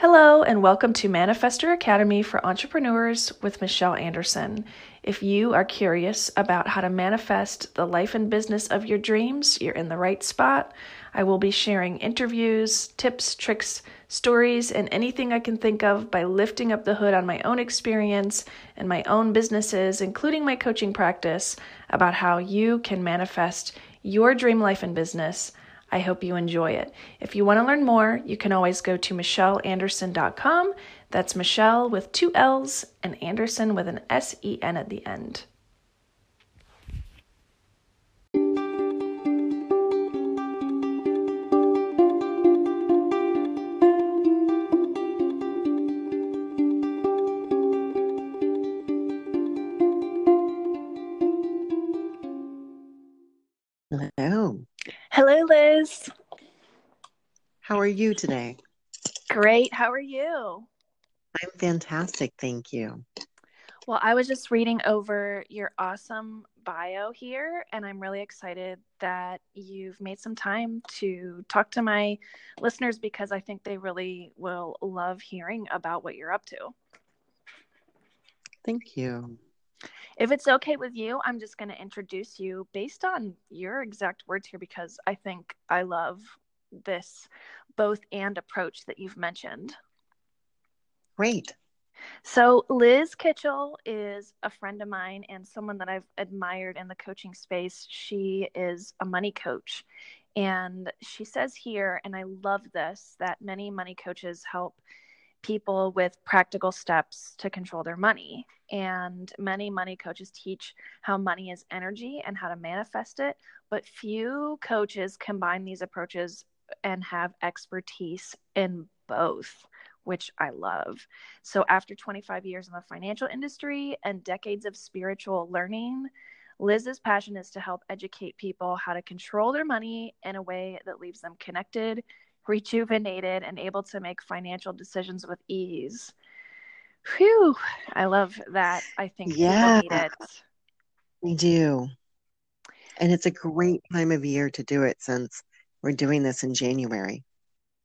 Hello, and welcome to Manifestor Academy for Entrepreneurs with Michelle Andersen. If you are curious about how to manifest the life and business of your dreams, you're in the right spot. I will be sharing interviews, tips, tricks, stories, and anything I can think of by lifting up the hood on my own experience and my own businesses, including my coaching practice, about how you can manifest your dream life and business I hope you enjoy it. If you want to learn more, you can always go to michelleandersen.com. That's Michelle with two L's and Andersen with an S E N at the end. How are you today? Great. How are you? I'm fantastic. Thank you. Well, I was just reading over your awesome bio here, and I'm really excited that you've made some time to talk to my listeners because I think they really will love hearing about what you're up to. Thank you. If it's okay with you, I'm just going to introduce you based on your exact words here because I think I love this both and approach that you've mentioned. Great. So, Liz Kitchell is a friend of mine and someone that I've admired in the coaching space. She is a money coach. And she says here, and I love this, that many money coaches help people with practical steps to control their money. And many money coaches teach how money is energy and how to manifest it, but few coaches combine these approaches and have expertise in both, which I love. So, after 25 years in the financial industry and decades of spiritual learning, Liz's passion is to help educate people how to control their money in a way that leaves them connected, rejuvenated, and able to make financial decisions with ease. Whew, I love that. I think yeah, people need it. We do. And it's a great time of year to do it since we're doing this in January.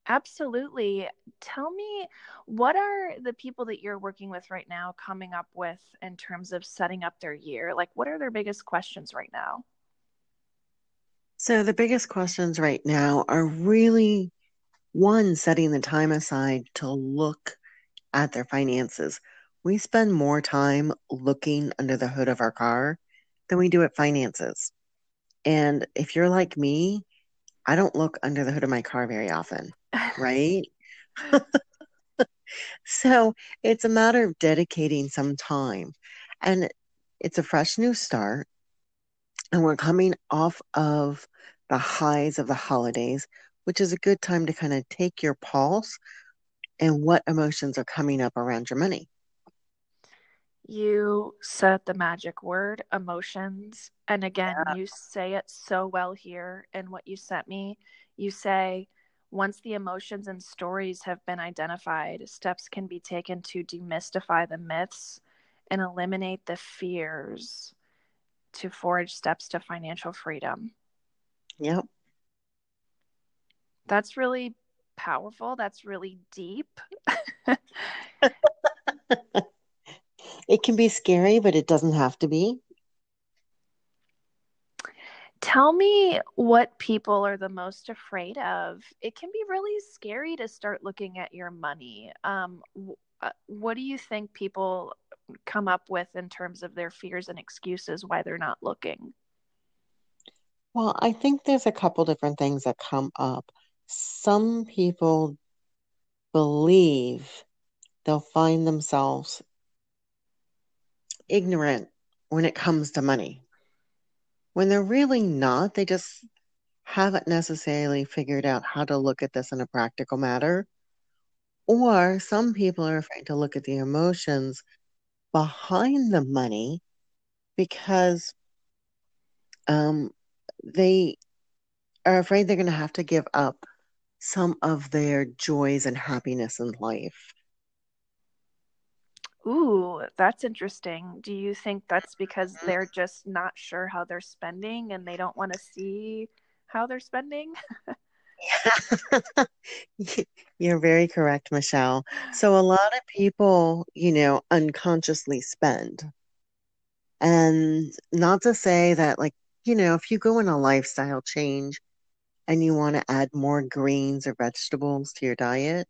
Absolutely. Tell me, what are the people that you're working with right now coming up with in terms of setting up their year? Like, what are their biggest questions right now? So, the biggest questions right now are really one, setting the time aside to look at their finances. We spend more time looking under the hood of our car than we do at finances. And if you're like me, I don't look under the hood of my car very often, right? so it's a matter of dedicating some time. And it's a fresh new start. And we're coming off of the highs of the holidays, which is a good time to kind of take your pulse and what emotions are coming up around your money. You said the magic word emotions. And again, yeah. you say it so well here in what you sent me. You say, once the emotions and stories have been identified, steps can be taken to demystify the myths and eliminate the fears to forge steps to financial freedom. Yep. That's really powerful. That's really deep. it can be scary, but it doesn't have to be. Tell me what people are the most afraid of. It can be really scary to start looking at your money. Um, uh, what do you think people come up with in terms of their fears and excuses why they're not looking? Well, I think there's a couple different things that come up some people believe they'll find themselves ignorant when it comes to money. When they're really not, they just haven't necessarily figured out how to look at this in a practical matter. Or some people are afraid to look at the emotions behind the money because um, they are afraid they're going to have to give up some of their joys and happiness in life. Ooh, that's interesting. Do you think that's because mm-hmm. they're just not sure how they're spending and they don't want to see how they're spending? You're very correct, Michelle. So, a lot of people, you know, unconsciously spend. And not to say that, like, you know, if you go in a lifestyle change and you want to add more greens or vegetables to your diet,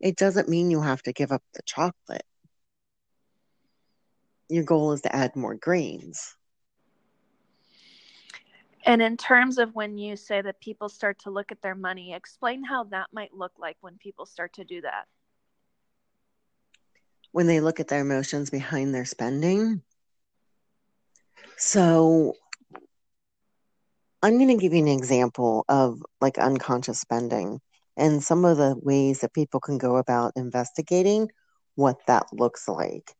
it doesn't mean you have to give up the chocolate. Your goal is to add more greens. And in terms of when you say that people start to look at their money, explain how that might look like when people start to do that. When they look at their emotions behind their spending. So I'm going to give you an example of like unconscious spending and some of the ways that people can go about investigating what that looks like.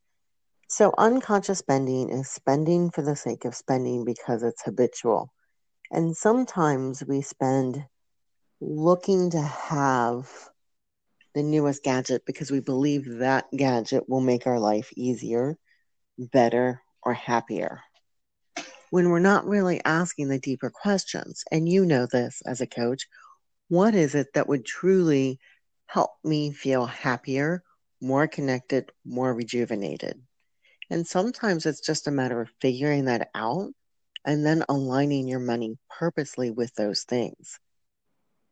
So, unconscious spending is spending for the sake of spending because it's habitual. And sometimes we spend looking to have the newest gadget because we believe that gadget will make our life easier, better, or happier. When we're not really asking the deeper questions, and you know this as a coach, what is it that would truly help me feel happier, more connected, more rejuvenated? And sometimes it's just a matter of figuring that out and then aligning your money purposely with those things.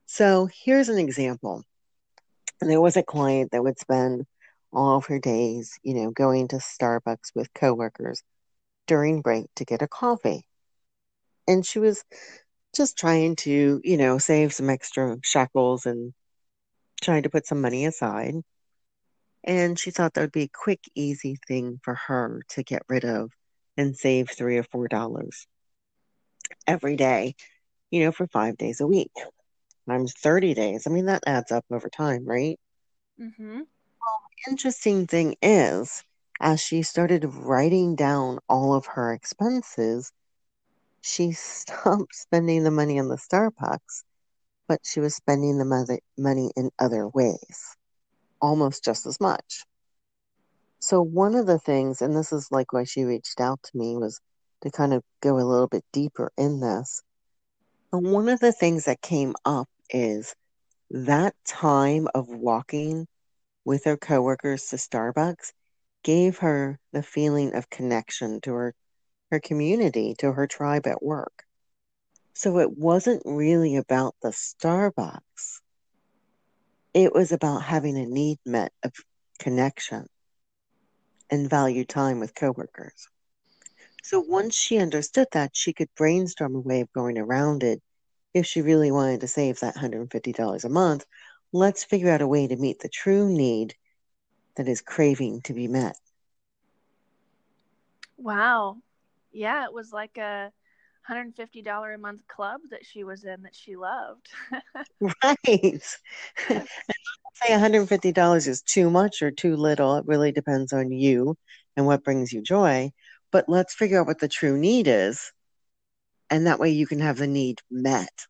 So here's an example. There was a client that would spend all of her days, you know, going to Starbucks with coworkers during break to get a coffee. And she was just trying to, you know, save some extra shekels and trying to put some money aside. And she thought that would be a quick, easy thing for her to get rid of and save three or four dollars every day, you know, for five days a week. Times 30 days. I mean, that adds up over time, right? Mm-hmm. Well, the interesting thing is, as she started writing down all of her expenses, she stopped spending the money on the Starbucks, but she was spending the money in other ways, almost just as much. So, one of the things, and this is like why she reached out to me, was to kind of go a little bit deeper in this. And one of the things that came up is that time of walking with her coworkers to Starbucks gave her the feeling of connection to her, her community, to her tribe at work. So it wasn't really about the Starbucks. It was about having a need met of connection and value time with coworkers. So once she understood that, she could brainstorm a way of going around it. If she really wanted to save that $150 a month, let's figure out a way to meet the true need that is craving to be met. Wow. Yeah, it was like a $150 a month club that she was in that she loved. right. say $150 is too much or too little. It really depends on you and what brings you joy but let's figure out what the true need is and that way you can have the need met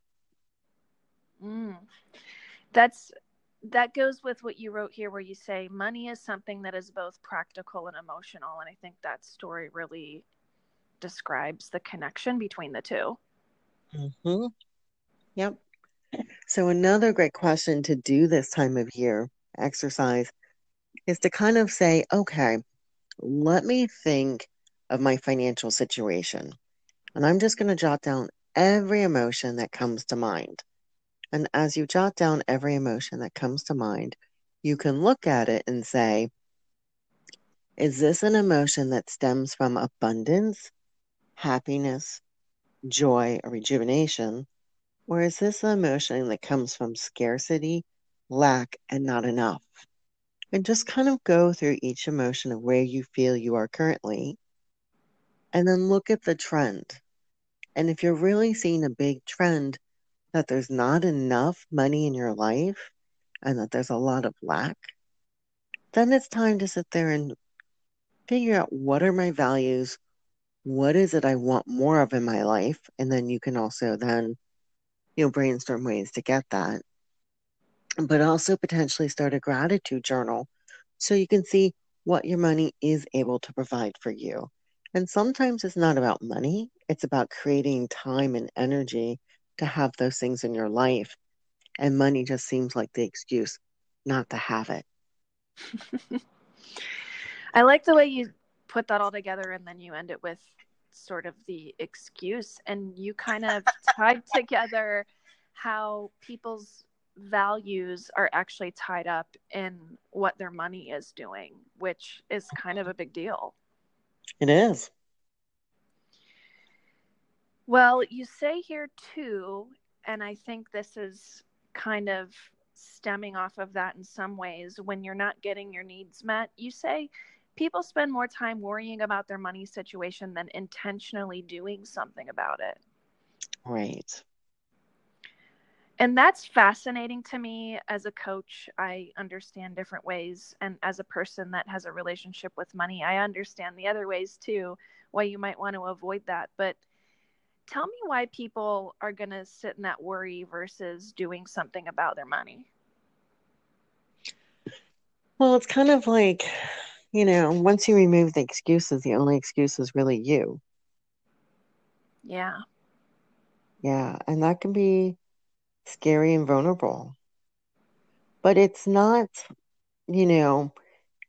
mm. that's that goes with what you wrote here where you say money is something that is both practical and emotional and i think that story really describes the connection between the 2 mm-hmm. yep so another great question to do this time of year exercise is to kind of say okay let me think of my financial situation. And I'm just going to jot down every emotion that comes to mind. And as you jot down every emotion that comes to mind, you can look at it and say, is this an emotion that stems from abundance, happiness, joy, or rejuvenation? Or is this an emotion that comes from scarcity, lack, and not enough? And just kind of go through each emotion of where you feel you are currently and then look at the trend. And if you're really seeing a big trend that there's not enough money in your life and that there's a lot of lack, then it's time to sit there and figure out what are my values, what is it I want more of in my life, and then you can also then you know brainstorm ways to get that. But also potentially start a gratitude journal so you can see what your money is able to provide for you. And sometimes it's not about money, it's about creating time and energy to have those things in your life. and money just seems like the excuse not to have it. I like the way you put that all together and then you end it with sort of the excuse and you kind of tied together how people's values are actually tied up in what their money is doing, which is kind of a big deal. It is. Well, you say here too, and I think this is kind of stemming off of that in some ways when you're not getting your needs met. You say people spend more time worrying about their money situation than intentionally doing something about it. Right. And that's fascinating to me as a coach. I understand different ways. And as a person that has a relationship with money, I understand the other ways too, why you might want to avoid that. But tell me why people are going to sit in that worry versus doing something about their money. Well, it's kind of like, you know, once you remove the excuses, the only excuse is really you. Yeah. Yeah. And that can be scary and vulnerable. But it's not, you know,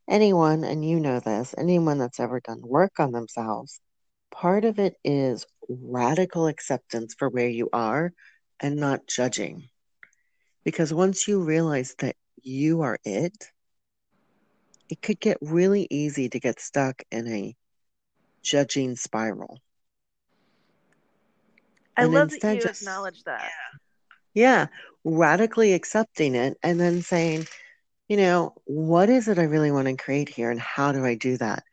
anyone, and you know this, anyone that's ever done work on themselves, part of it is radical acceptance for where you are and not judging. Because once you realize that you are it, it could get really easy to get stuck in a judging spiral. I and love that you just, acknowledge that. Yeah, radically accepting it and then saying, you know, what is it I really want to create here and how do I do that?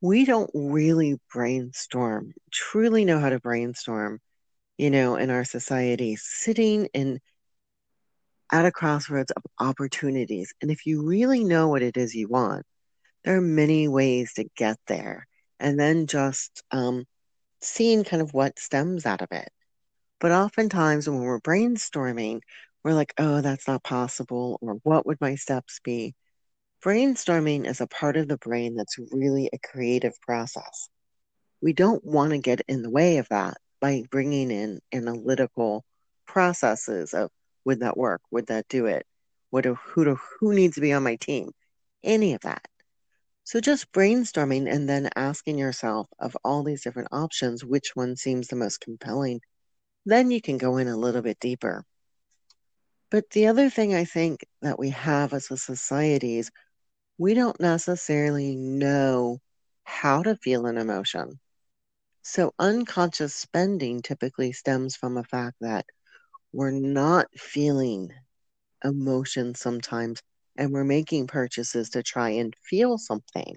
We don't really brainstorm, truly know how to brainstorm, you know, in our society, sitting in at a crossroads of opportunities. And if you really know what it is you want, there are many ways to get there. And then just um, seeing kind of what stems out of it. But oftentimes when we're brainstorming, we're like, oh, that's not possible, or what would my steps be? Brainstorming is a part of the brain that's really a creative process. We don't want to get in the way of that by bringing in analytical processes of would that work? Would that do it? What do, who do, who needs to be on my team? Any of that. So just brainstorming and then asking yourself of all these different options, which one seems the most compelling then you can go in a little bit deeper. But the other thing I think that we have as a society is we don't necessarily know how to feel an emotion. So unconscious spending typically stems from a fact that we're not feeling emotion sometimes and we're making purchases to try and feel something.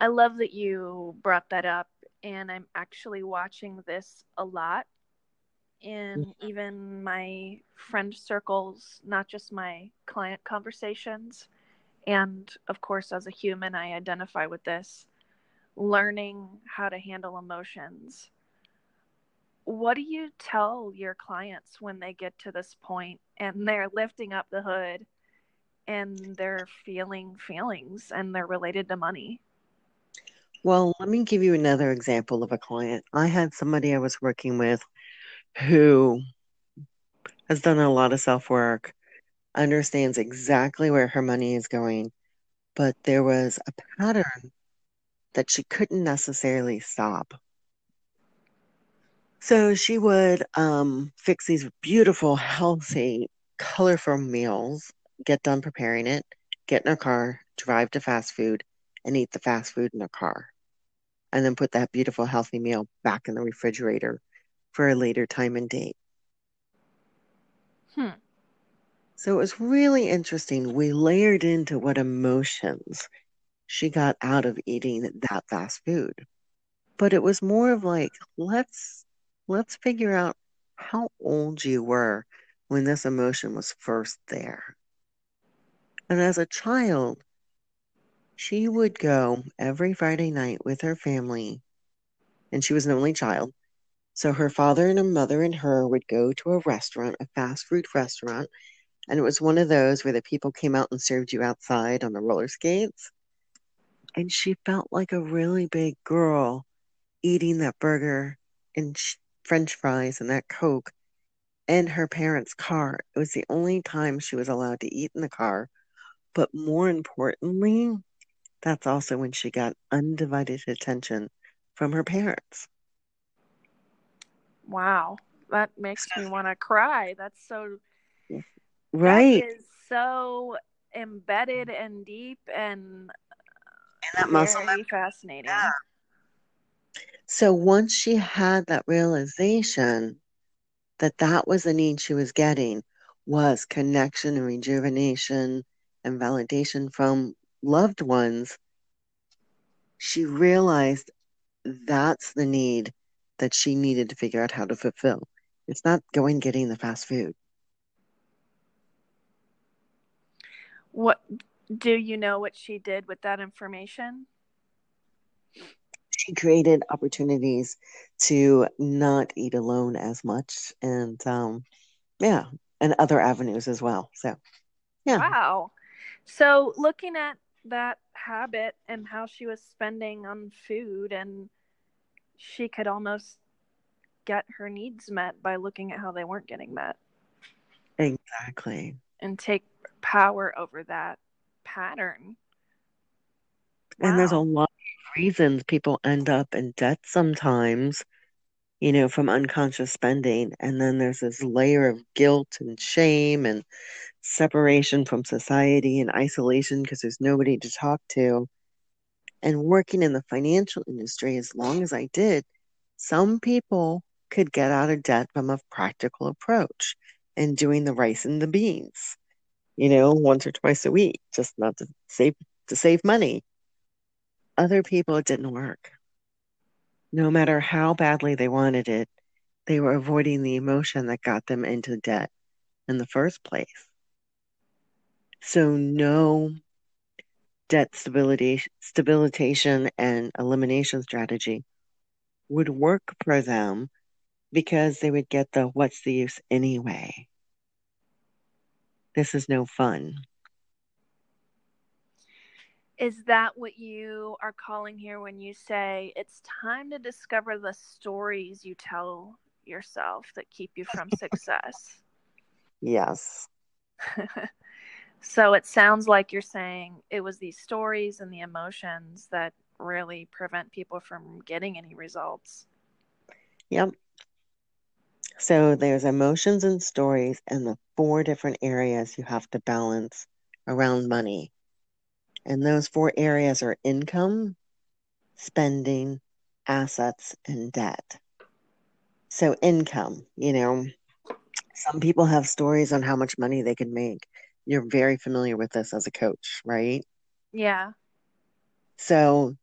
I love that you brought that up and I'm actually watching this a lot in mm. even my friend circles, not just my client conversations. And of course, as a human, I identify with this learning how to handle emotions. What do you tell your clients when they get to this point and they're lifting up the hood and they're feeling feelings and they're related to money? Well, let me give you another example of a client. I had somebody I was working with who has done a lot of self work, understands exactly where her money is going, but there was a pattern that she couldn't necessarily stop. So she would um, fix these beautiful, healthy, colorful meals, get done preparing it, get in her car, drive to fast food, and eat the fast food in her car and then put that beautiful healthy meal back in the refrigerator for a later time and date. Hmm. So it was really interesting. We layered into what emotions she got out of eating that fast food. But it was more of like, let's let's figure out how old you were when this emotion was first there. And as a child, she would go every Friday night with her family, and she was an only child. So her father and her mother and her would go to a restaurant, a fast food restaurant, and it was one of those where the people came out and served you outside on the roller skates. And she felt like a really big girl eating that burger and french fries and that Coke in her parents' car. It was the only time she was allowed to eat in the car. But more importantly, that's also when she got undivided attention from her parents. Wow. That makes me want to cry. That's so right. That is so embedded and deep and, and that muscle very fascinating. Yeah. So once she had that realization that that was the need she was getting was connection and rejuvenation and validation from loved ones, she realized that's the need that she needed to figure out how to fulfill. It's not going getting the fast food. What do you know what she did with that information? She created opportunities to not eat alone as much and um yeah, and other avenues as well. So, yeah. Wow. So, looking at that habit and how she was spending on food and she could almost get her needs met by looking at how they weren't getting met. Exactly. And take power over that pattern. Wow. And there's a lot reasons people end up in debt sometimes, you know, from unconscious spending. And then there's this layer of guilt and shame and separation from society and isolation because there's nobody to talk to. And working in the financial industry as long as I did, some people could get out of debt from a practical approach and doing the rice and the beans, you know, once or twice a week, just not to save to save money. Other people it didn't work. No matter how badly they wanted it, they were avoiding the emotion that got them into debt in the first place. So no debt stability, stabilization and elimination strategy would work for them because they would get the what's the use anyway. This is no fun. Is that what you are calling here when you say it's time to discover the stories you tell yourself that keep you from success? Yes. So it sounds like you're saying it was these stories and the emotions that really prevent people from getting any results. Yep. So there's emotions and stories and the four different areas you have to balance around money. And those four areas are income, spending, assets, and debt. So income, you know, some people have stories on how much money they can make you're very familiar with this as a coach, right? Yeah. So,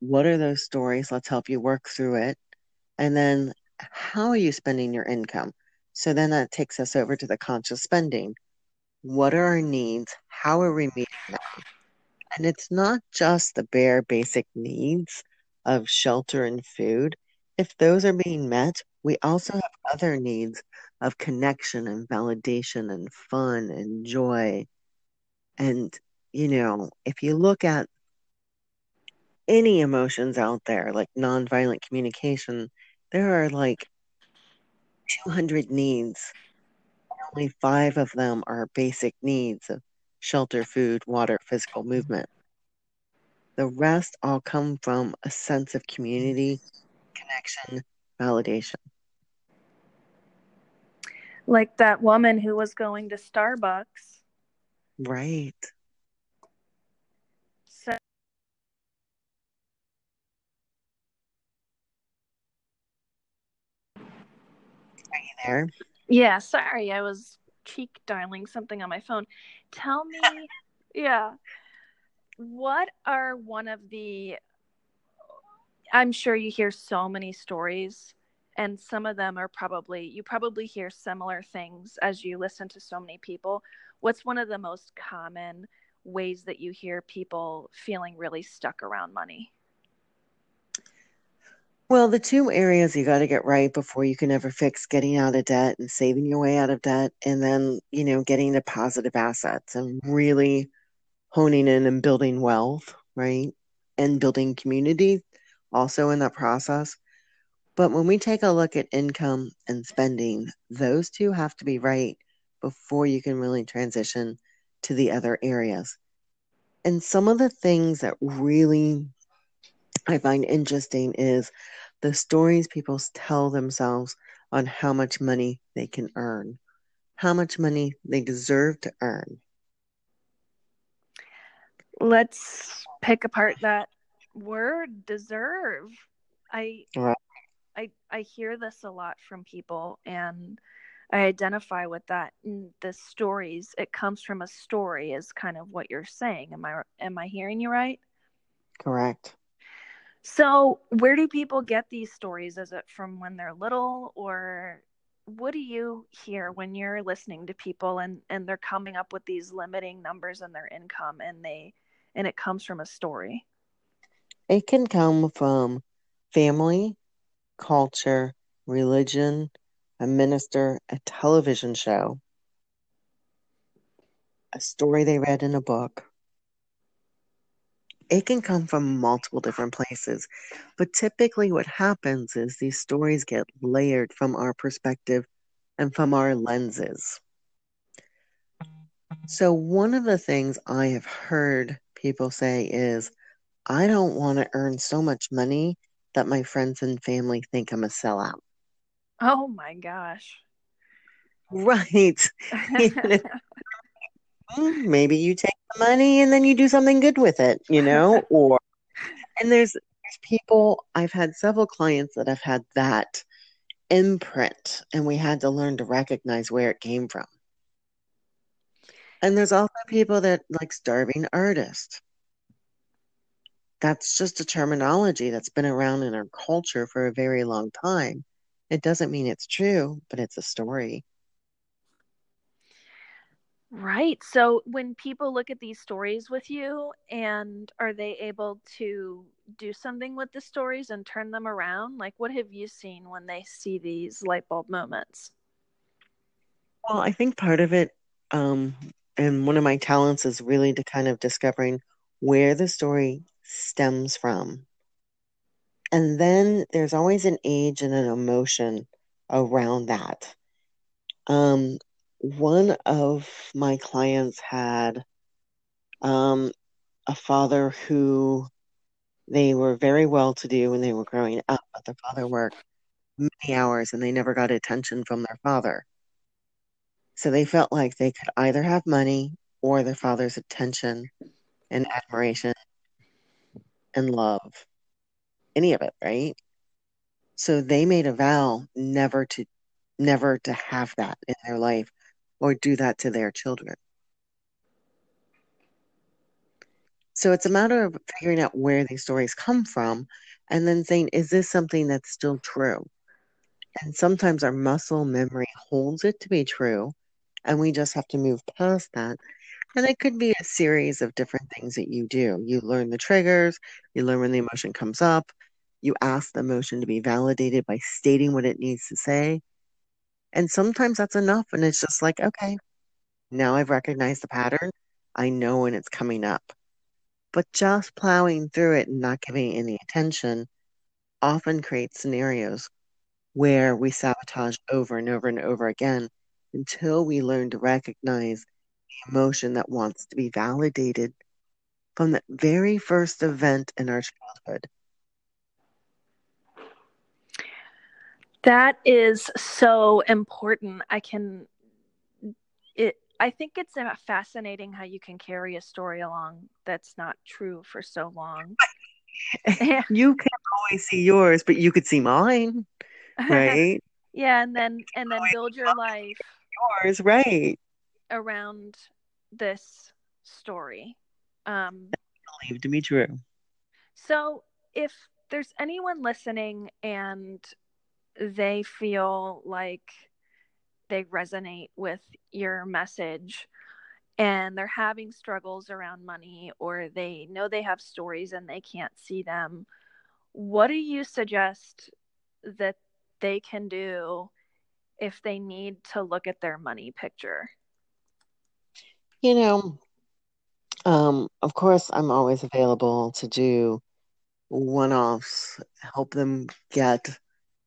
what are those stories? Let's help you work through it. And then, how are you spending your income? So, then that takes us over to the conscious spending. What are our needs? How are we meeting them? And it's not just the bare basic needs of shelter and food. If those are being met, we also have other needs of connection and validation and fun and joy. And, you know, if you look at any emotions out there, like nonviolent communication, there are like 200 needs. Only five of them are basic needs of shelter, food, water, physical movement. The rest all come from a sense of community, connection, validation. Like that woman who was going to Starbucks. Right. So Are you there? Yeah, sorry. I was cheek dialing something on my phone. Tell me, yeah, what are one of the I'm sure you hear so many stories and some of them are probably you probably hear similar things as you listen to so many people. What's one of the most common ways that you hear people feeling really stuck around money well the two areas you got to get right before you can ever fix getting out of debt and saving your way out of debt and then you know getting to positive assets and really honing in and building wealth right and building community also in that process But when we take a look at income and spending, those two have to be right before you can really transition to the other areas. And some of the things that really I find interesting is the stories people tell themselves on how much money they can earn, how much money they deserve to earn. Let's pick apart that word deserve. I right. I I hear this a lot from people and I identify with that in the stories. It comes from a story is kind of what you're saying. Am I am I hearing you right? Correct. So, where do people get these stories? Is it from when they're little or what do you hear when you're listening to people and and they're coming up with these limiting numbers in their income and they and it comes from a story? It can come from family, culture, religion, a minister, a television show, a story they read in a book. It can come from multiple different places, but typically what happens is these stories get layered from our perspective and from our lenses. So, one of the things I have heard people say is, I don't want to earn so much money that my friends and family think I'm a sellout. Oh my gosh. Right. Mm, maybe you take the money and then you do something good with it, you know? or and there's, there's people I've had several clients that have had that imprint and we had to learn to recognize where it came from. And there's also people that like starving artist that's just a terminology that's been around in our culture for a very long time. It doesn't mean it's true, but it's a story. Right. So when people look at these stories with you and are they able to do something with the stories and turn them around? Like what have you seen when they see these light bulb moments? Well, I think part of it um and one of my talents is really to kind of discovering where the story stems from. And then there's always an age and an emotion around that. Um, one of my clients had um, a father who they were very well to do when they were growing up, but their father worked many hours and they never got attention from their father. So they felt like they could either have money or their father's attention and admiration and love, any of it, right? So they made a vow never to never to have that in their life or do that to their children. So it's a matter of figuring out where these stories come from and then saying, is this something that's still true? And sometimes our muscle memory holds it to be true, and we just have to move past that and it could be a series of different things that you do. You learn the triggers, you learn when the emotion comes up, you ask the emotion to be validated by stating what it needs to say. And sometimes that's enough. And it's just like, okay, now I've recognized the pattern. I know when it's coming up. But just plowing through it and not giving any attention often creates scenarios where we sabotage over and over and over again until we learn to recognize the emotion that wants to be validated from the very first event in our childhood. That is so important. I can it I think it's fascinating how you can carry a story along that's not true for so long. you can always see yours, but you could see mine, right? yeah, and then and then build your life yours, right? around this story. Um, believed to be true. So, if there's anyone listening and they feel like they resonate with your message and they're having struggles around money or they know they have stories and they can't see them, what do you suggest that they can do if they need to look at their money picture? You know, um, of course, I'm always available to do one offs, help them get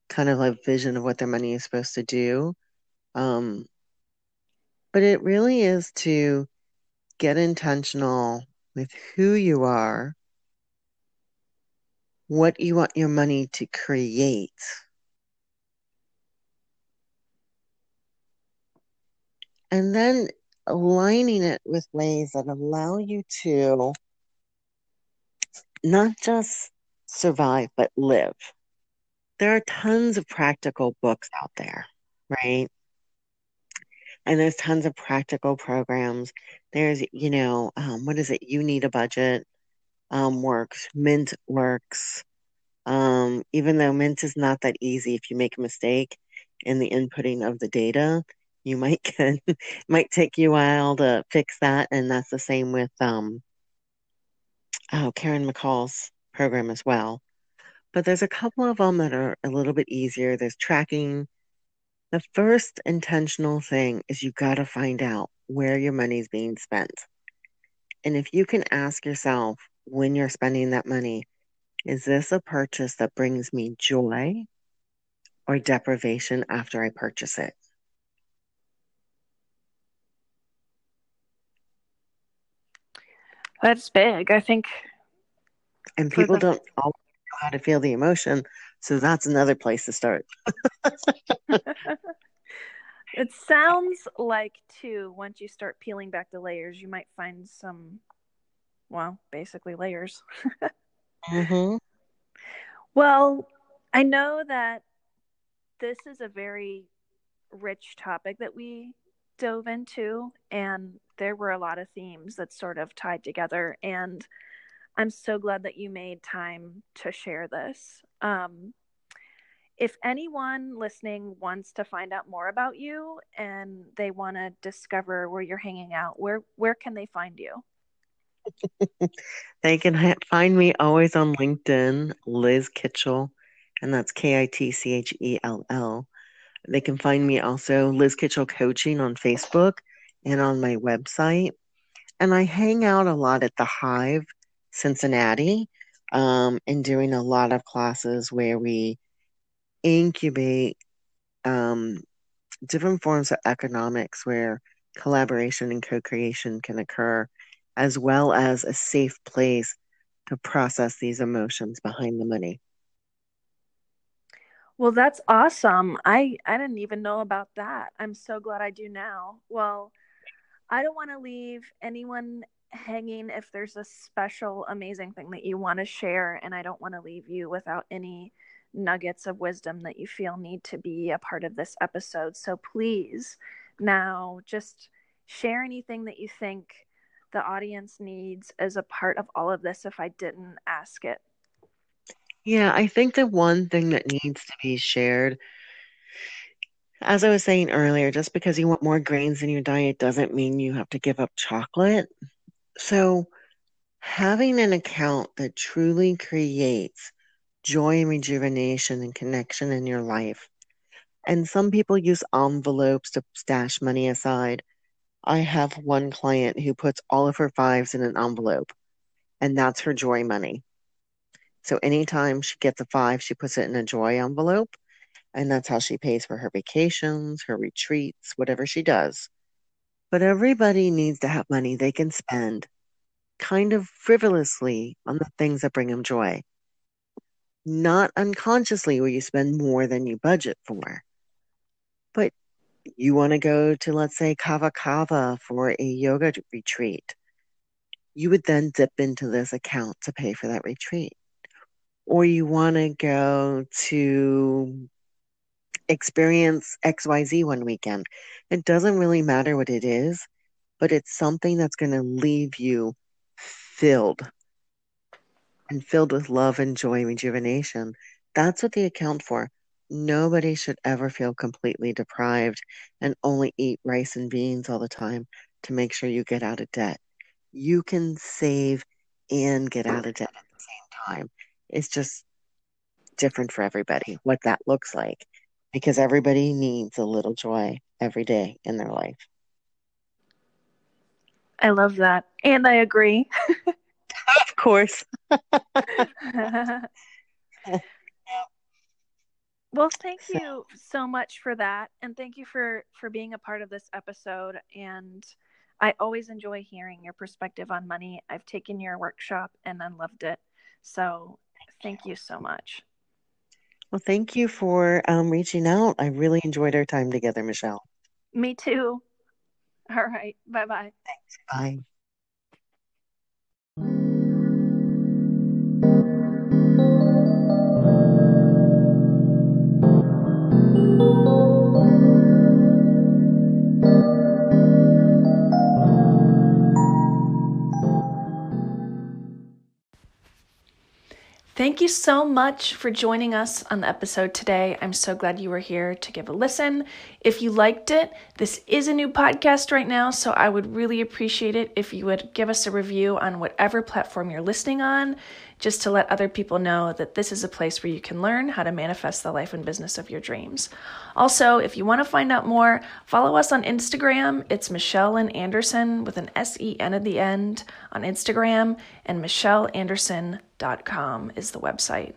kind of like vision of what their money is supposed to do. Um, but it really is to get intentional with who you are, what you want your money to create. And then aligning it with ways that allow you to not just survive, but live. There are tons of practical books out there, right? And there's tons of practical programs. There's, you know, um, what is it? You need a budget um, works, Mint works. Um, even though Mint is not that easy, if you make a mistake in the inputting of the data, you might get might take you a while to fix that, and that's the same with um, oh Karen McCall's program as well. But there's a couple of them that are a little bit easier. There's tracking. The first intentional thing is you got to find out where your money's being spent. And if you can ask yourself when you're spending that money, is this a purchase that brings me joy or deprivation after I purchase it? That's big. I think. And people the... don't always how to feel the emotion. So that's another place to start. it sounds like, too, once you start peeling back the layers, you might find some, well, basically layers. mm-hmm. Well, I know that this is a very rich topic that we dove into, and there were a lot of themes that sort of tied together. And I'm so glad that you made time to share this. Um, if anyone listening wants to find out more about you and they want to discover where you're hanging out, where where can they find you? they can ha- find me always on LinkedIn, Liz Kitchell, and that's K I T C H E L L. They can find me also Liz Kitchell Coaching on Facebook and on my website. And I hang out a lot at the Hive, Cincinnati, um, and doing a lot of classes where we incubate um, different forms of economics where collaboration and co creation can occur, as well as a safe place to process these emotions behind the money. Well, that's awesome. I I didn't even know about that. I'm so glad I do now. Well, I don't want to leave anyone hanging if there's a special amazing thing that you want to share and I don't want to leave you without any nuggets of wisdom that you feel need to be a part of this episode. So please now just share anything that you think the audience needs as a part of all of this if I didn't ask it. Yeah, I think the one thing that needs to be shared, as I was saying earlier, just because you want more grains in your diet doesn't mean you have to give up chocolate. So, having an account that truly creates joy and rejuvenation and connection in your life. And some people use envelopes to stash money aside. I have one client who puts all of her fives in an envelope, and that's her joy money. So anytime she gets a five, she puts it in a joy envelope. And that's how she pays for her vacations, her retreats, whatever she does. But everybody needs to have money they can spend kind of frivolously on the things that bring them joy. Not unconsciously where you spend more than you budget for. But you want to go to, let's say, Kava Kava for a yoga retreat. You would then dip into this account to pay for that retreat or you want to go to experience XYZ one weekend. It doesn't really matter what it is, but it's something that's going to leave you filled and filled with love and joy and rejuvenation. That's what they account for. Nobody should ever feel completely deprived and only eat rice and beans all the time to make sure you get out of debt. You can save and get out of debt at the same time. It's just different for everybody what that looks like because everybody needs a little joy every day in their life. I love that. And I agree. of course. Well, thank so. you so much for that, and thank you for for being a part of this episode. And I always enjoy hearing your perspective on money. I've taken your workshop and I loved it. So, thank you so much. Well, thank you for um, reaching out. I really enjoyed our time together, Michelle. Me too. All right. Bye bye. Thanks. Bye. Thank you so much for joining us on the episode today. I'm so glad you were here to give a listen. If you liked it, this is a new podcast right now, so I would really appreciate it if you would give us a review on whatever platform you're listening on, just to let other people know that this is a place where you can learn how to manifest the life and business of your dreams. Also, if you want to find out more, follow us on Instagram. It's Michelle and Andersen with an S E N at the end on Instagram, and michelleandersen.com is the website.